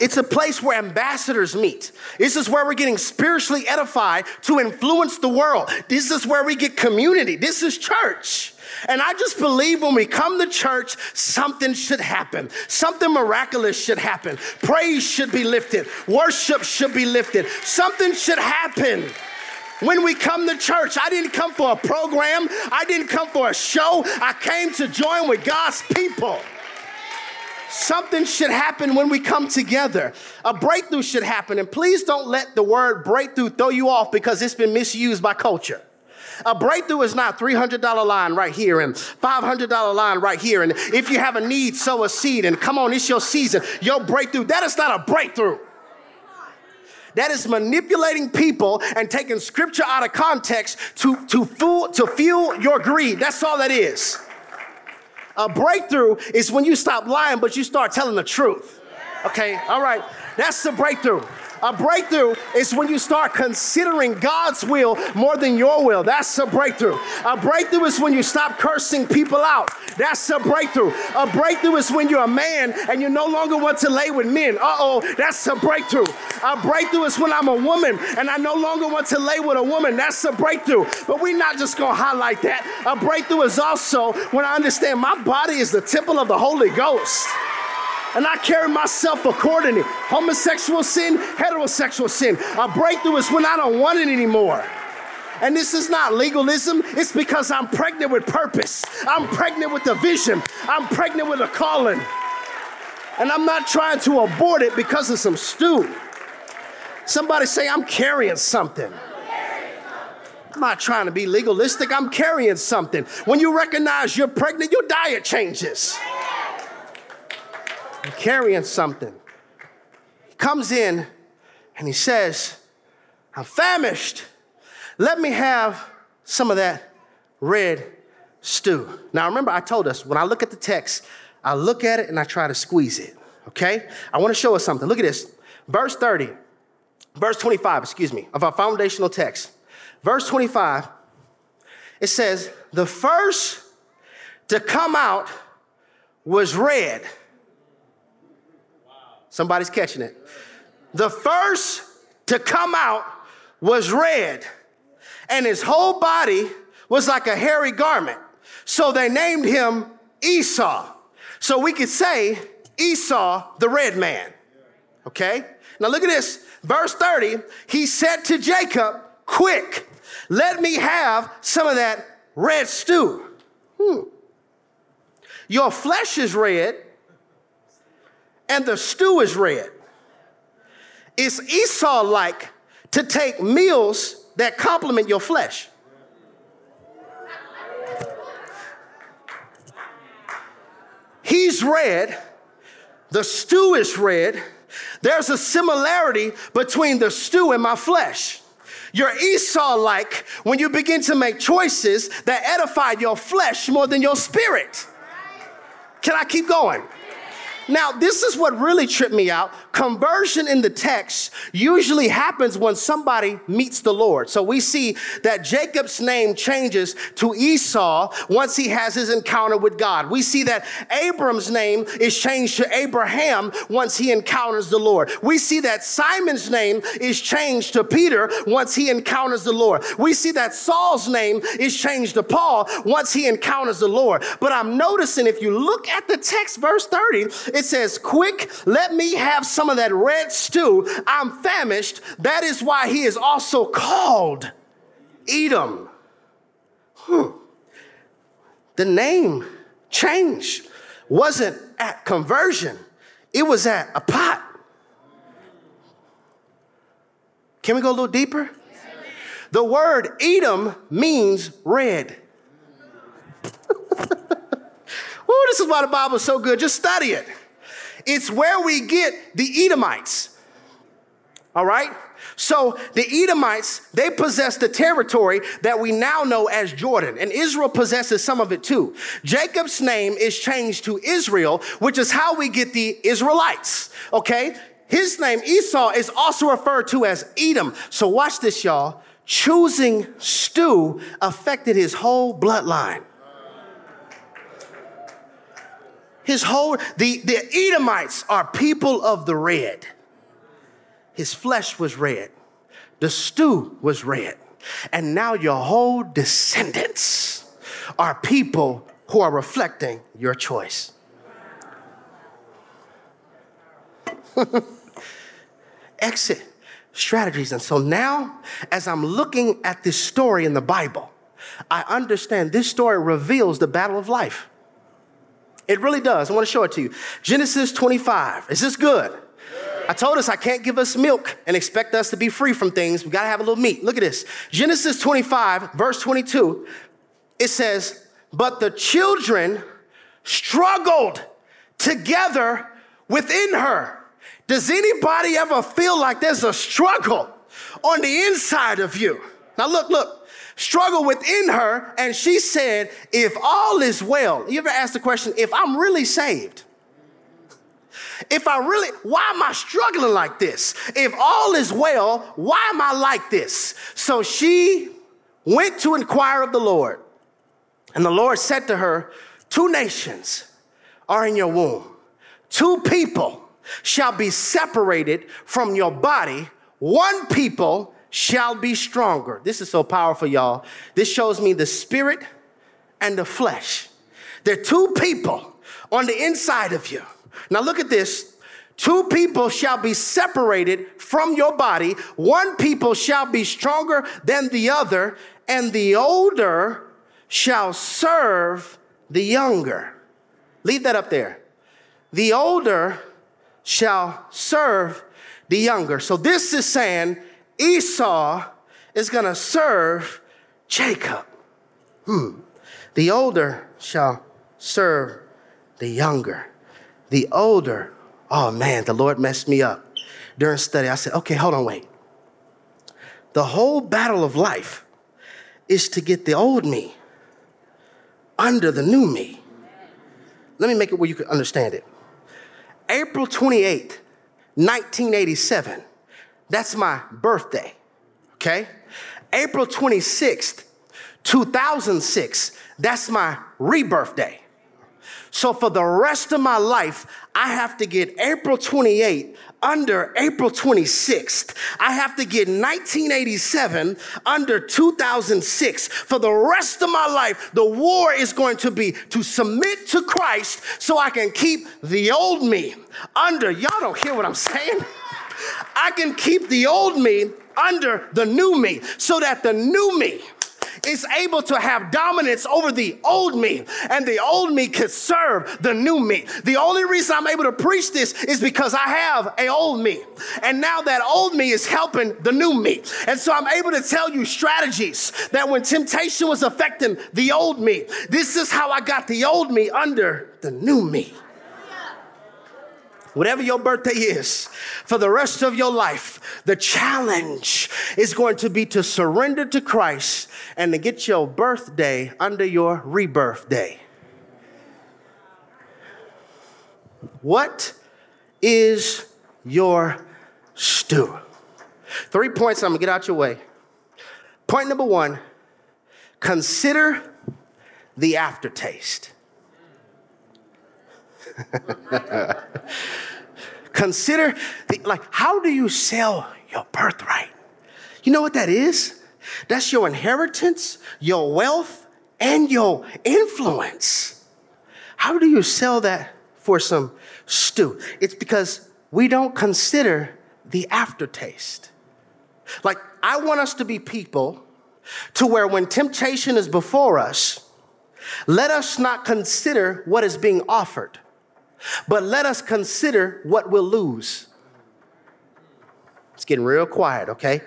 It's a place where ambassadors meet. This is where we're getting spiritually edified to influence the world. This is where we get community. This is church. And I just believe when we come to church, something should happen. Something miraculous should happen. Praise should be lifted. Worship should be lifted. Something should happen. When we come to church, I didn't come for a program, I didn't come for a show. I came to join with God's people. Something should happen when we come together. A breakthrough should happen. And please don't let the word breakthrough throw you off because it's been misused by culture. A breakthrough is not $300 line right here and $500 line right here. And if you have a need, sow a seed. And come on, it's your season. Your breakthrough. That is not a breakthrough. That is manipulating people and taking scripture out of context to, to, fuel, to fuel your greed. That's all that is. A breakthrough is when you stop lying, but you start telling the truth. Okay, all right. That's the breakthrough. A breakthrough is when you start considering God's will more than your will. That's a breakthrough. A breakthrough is when you stop cursing people out. That's a breakthrough. A breakthrough is when you're a man and you no longer want to lay with men. Uh oh, that's a breakthrough. A breakthrough is when I'm a woman and I no longer want to lay with a woman. That's a breakthrough. But we're not just going to highlight that. A breakthrough is also when I understand my body is the temple of the Holy Ghost and I carry myself accordingly. Homosexual sin, heterosexual sin. A breakthrough is when I don't want it anymore. And this is not legalism, it's because I'm pregnant with purpose. I'm pregnant with a vision. I'm pregnant with a calling. And I'm not trying to abort it because of some stew. Somebody say, I'm carrying something. I'm not trying to be legalistic, I'm carrying something. When you recognize you're pregnant, your diet changes carrying something. He comes in and he says, I'm famished. Let me have some of that red stew. Now, remember, I told us when I look at the text, I look at it and I try to squeeze it. Okay? I want to show us something. Look at this. Verse 30, verse 25, excuse me, of our foundational text. Verse 25, it says, The first to come out was red Somebody's catching it. The first to come out was red, and his whole body was like a hairy garment. So they named him Esau. So we could say Esau, the red man. Okay? Now look at this. Verse 30 he said to Jacob, Quick, let me have some of that red stew. Hmm. Your flesh is red, and the stew is red. It's Esau like to take meals that complement your flesh. He's red, the stew is red. There's a similarity between the stew and my flesh. You're Esau like when you begin to make choices that edify your flesh more than your spirit. Can I keep going? Now, this is what really tripped me out. Conversion in the text usually happens when somebody meets the Lord. So we see that Jacob's name changes to Esau once he has his encounter with God. We see that Abram's name is changed to Abraham once he encounters the Lord. We see that Simon's name is changed to Peter once he encounters the Lord. We see that Saul's name is changed to Paul once he encounters the Lord. But I'm noticing if you look at the text, verse 30, it says, Quick, let me have some of that red stew. I'm famished. That is why he is also called Edom. Hmm. The name change wasn't at conversion, it was at a pot. Can we go a little deeper? The word Edom means red. [LAUGHS] oh, this is why the Bible is so good. Just study it. It's where we get the Edomites. All right? So the Edomites, they possess the territory that we now know as Jordan, and Israel possesses some of it too. Jacob's name is changed to Israel, which is how we get the Israelites. Okay? His name, Esau, is also referred to as Edom. So watch this, y'all. Choosing stew affected his whole bloodline. His whole, the, the Edomites are people of the red. His flesh was red. The stew was red. And now your whole descendants are people who are reflecting your choice. [LAUGHS] Exit strategies. And so now, as I'm looking at this story in the Bible, I understand this story reveals the battle of life. It really does. I want to show it to you. Genesis 25. Is this good? I told us I can't give us milk and expect us to be free from things. We got to have a little meat. Look at this. Genesis 25, verse 22. It says, But the children struggled together within her. Does anybody ever feel like there's a struggle on the inside of you? Now, look, look struggle within her, and she said, If all is well, you ever ask the question, if I'm really saved? If I really, why am I struggling like this? If all is well, why am I like this? So she went to inquire of the Lord. And the Lord said to her, Two nations are in your womb, two people shall be separated from your body, one people shall be stronger. This is so powerful, y'all. This shows me the spirit and the flesh. There are two people on the inside of you. Now, look at this. Two people shall be separated from your body. One people shall be stronger than the other, and the older shall serve the younger. Leave that up there. The older shall serve the younger. So, this is saying Esau is going to serve Jacob. Hmm. The older shall serve the younger. The older, oh man, the Lord messed me up. During study, I said, okay, hold on, wait. The whole battle of life is to get the old me under the new me. Let me make it where you can understand it. April 28th, 1987 that's my birthday, okay? April 26th, 2006, that's my rebirth day. So for the rest of my life, I have to get April 28th under April 26th. I have to get 1987 under 2006. For the rest of my life, the war is going to be to submit to Christ so I can keep the old me under. Y'all don't hear what I'm saying? [LAUGHS] I can keep the old me under the new me so that the new me is able to have dominance over the old me, and the old me can serve the new me. The only reason I'm able to preach this is because I have a old me, and now that old me is helping the new me. And so I'm able to tell you strategies that when temptation was affecting the old me, this is how I got the old me under the new me whatever your birthday is, for the rest of your life, the challenge is going to be to surrender to Christ and to get your birthday under your rebirth day. What is your stew? Three points I'm gonna get out your way. Point number one consider the aftertaste. [LAUGHS] consider the, like how do you sell your birthright? You know what that is? That's your inheritance your wealth and your influence. How do you sell that for some stew? It's because we don't consider the aftertaste. Like i want us to be people to where when temptation is before us let us not consider what is being offered but let us consider what we'll lose. It's getting real quiet, okay?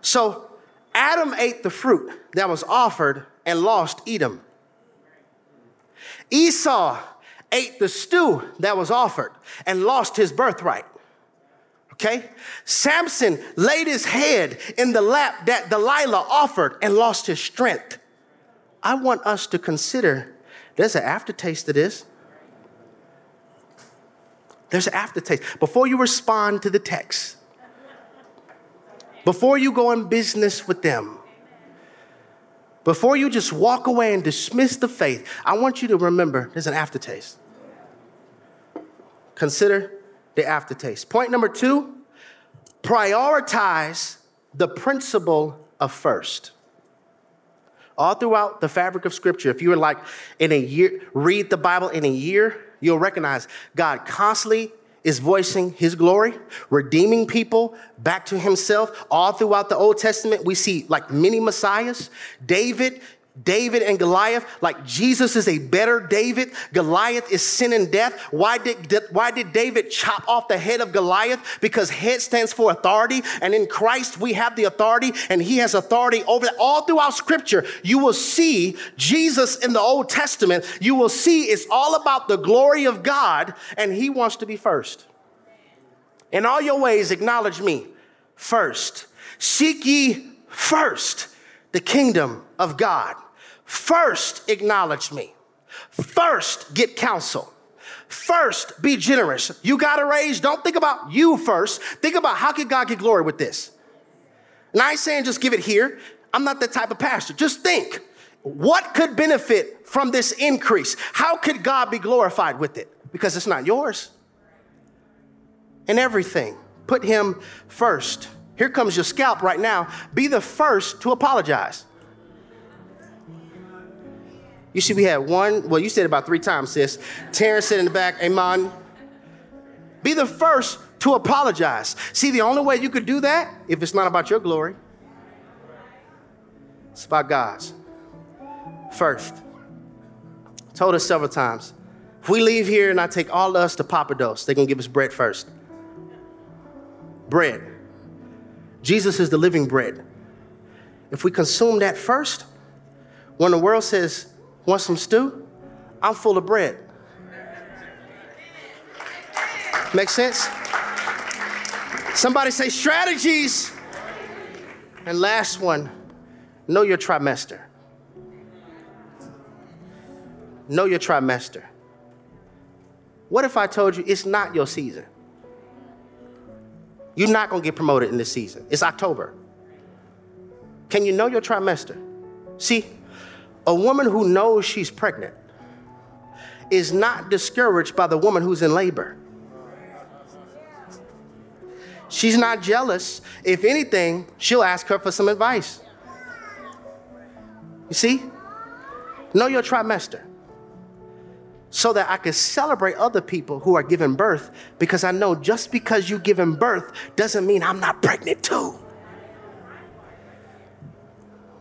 So Adam ate the fruit that was offered and lost Eden. Esau ate the stew that was offered and lost his birthright. Okay? Samson laid his head in the lap that Delilah offered and lost his strength. I want us to consider there's an aftertaste to this. There's an aftertaste. Before you respond to the text, before you go in business with them, before you just walk away and dismiss the faith, I want you to remember there's an aftertaste. Consider the aftertaste. Point number two prioritize the principle of first. All throughout the fabric of Scripture, if you were like in a year, read the Bible in a year, you'll recognize God constantly is voicing his glory, redeeming people back to himself. All throughout the Old Testament, we see like many messiahs. David David and Goliath, like Jesus is a better David. Goliath is sin and death. Why did, why did David chop off the head of Goliath? Because head stands for authority. And in Christ, we have the authority and he has authority over that. All throughout scripture, you will see Jesus in the Old Testament. You will see it's all about the glory of God and he wants to be first. In all your ways, acknowledge me first. Seek ye first the kingdom of God First, acknowledge me. First, get counsel. First, be generous. You got a raise, don't think about you first. Think about how could God get glory with this? And I ain't saying just give it here. I'm not that type of pastor. Just think what could benefit from this increase? How could God be glorified with it? Because it's not yours. And everything, put Him first. Here comes your scalp right now. Be the first to apologize. You see, we had one, well, you said about three times, sis. Terrence said in the back, Amen. Be the first to apologize. See, the only way you could do that, if it's not about your glory, it's about God's. First. Told us several times. If we leave here and I take all of us to Pappadeaux, they're gonna give us bread first. Bread. Jesus is the living bread. If we consume that first, when the world says, Want some stew? I'm full of bread. Make sense? Somebody say strategies. And last one, know your trimester. Know your trimester. What if I told you it's not your season? You're not gonna get promoted in this season. It's October. Can you know your trimester? See, a woman who knows she's pregnant is not discouraged by the woman who's in labor. She's not jealous. If anything, she'll ask her for some advice. You see? Know your trimester so that I can celebrate other people who are giving birth because I know just because you're giving birth doesn't mean I'm not pregnant too.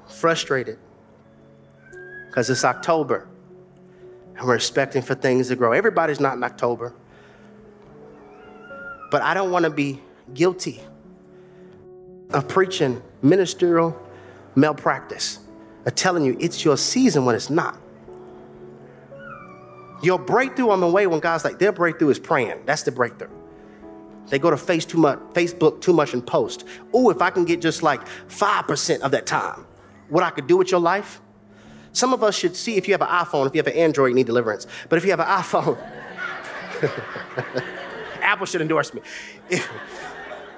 Frustrated because it's October and we're expecting for things to grow. Everybody's not in October. But I don't want to be guilty of preaching ministerial malpractice, of telling you it's your season when it's not. Your breakthrough on the way when God's like, their breakthrough is praying. That's the breakthrough. They go to face too much, Facebook too much and post. Oh, if I can get just like 5% of that time, what I could do with your life, some of us should see if you have an iPhone, if you have an Android, you need deliverance. But if you have an iPhone, [LAUGHS] Apple should endorse me. If,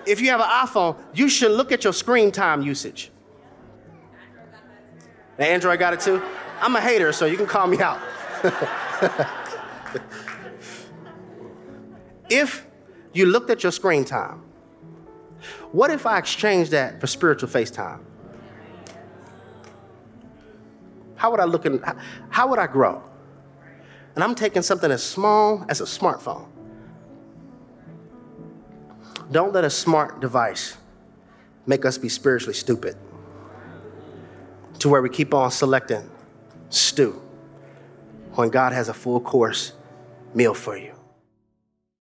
if you have an iPhone, you should look at your screen time usage. The Android got it too? I'm a hater, so you can call me out. [LAUGHS] if you looked at your screen time, what if I exchanged that for spiritual FaceTime? How would I look in, how would I grow? And I'm taking something as small as a smartphone. Don't let a smart device make us be spiritually stupid to where we keep on selecting stew when God has a full course meal for you.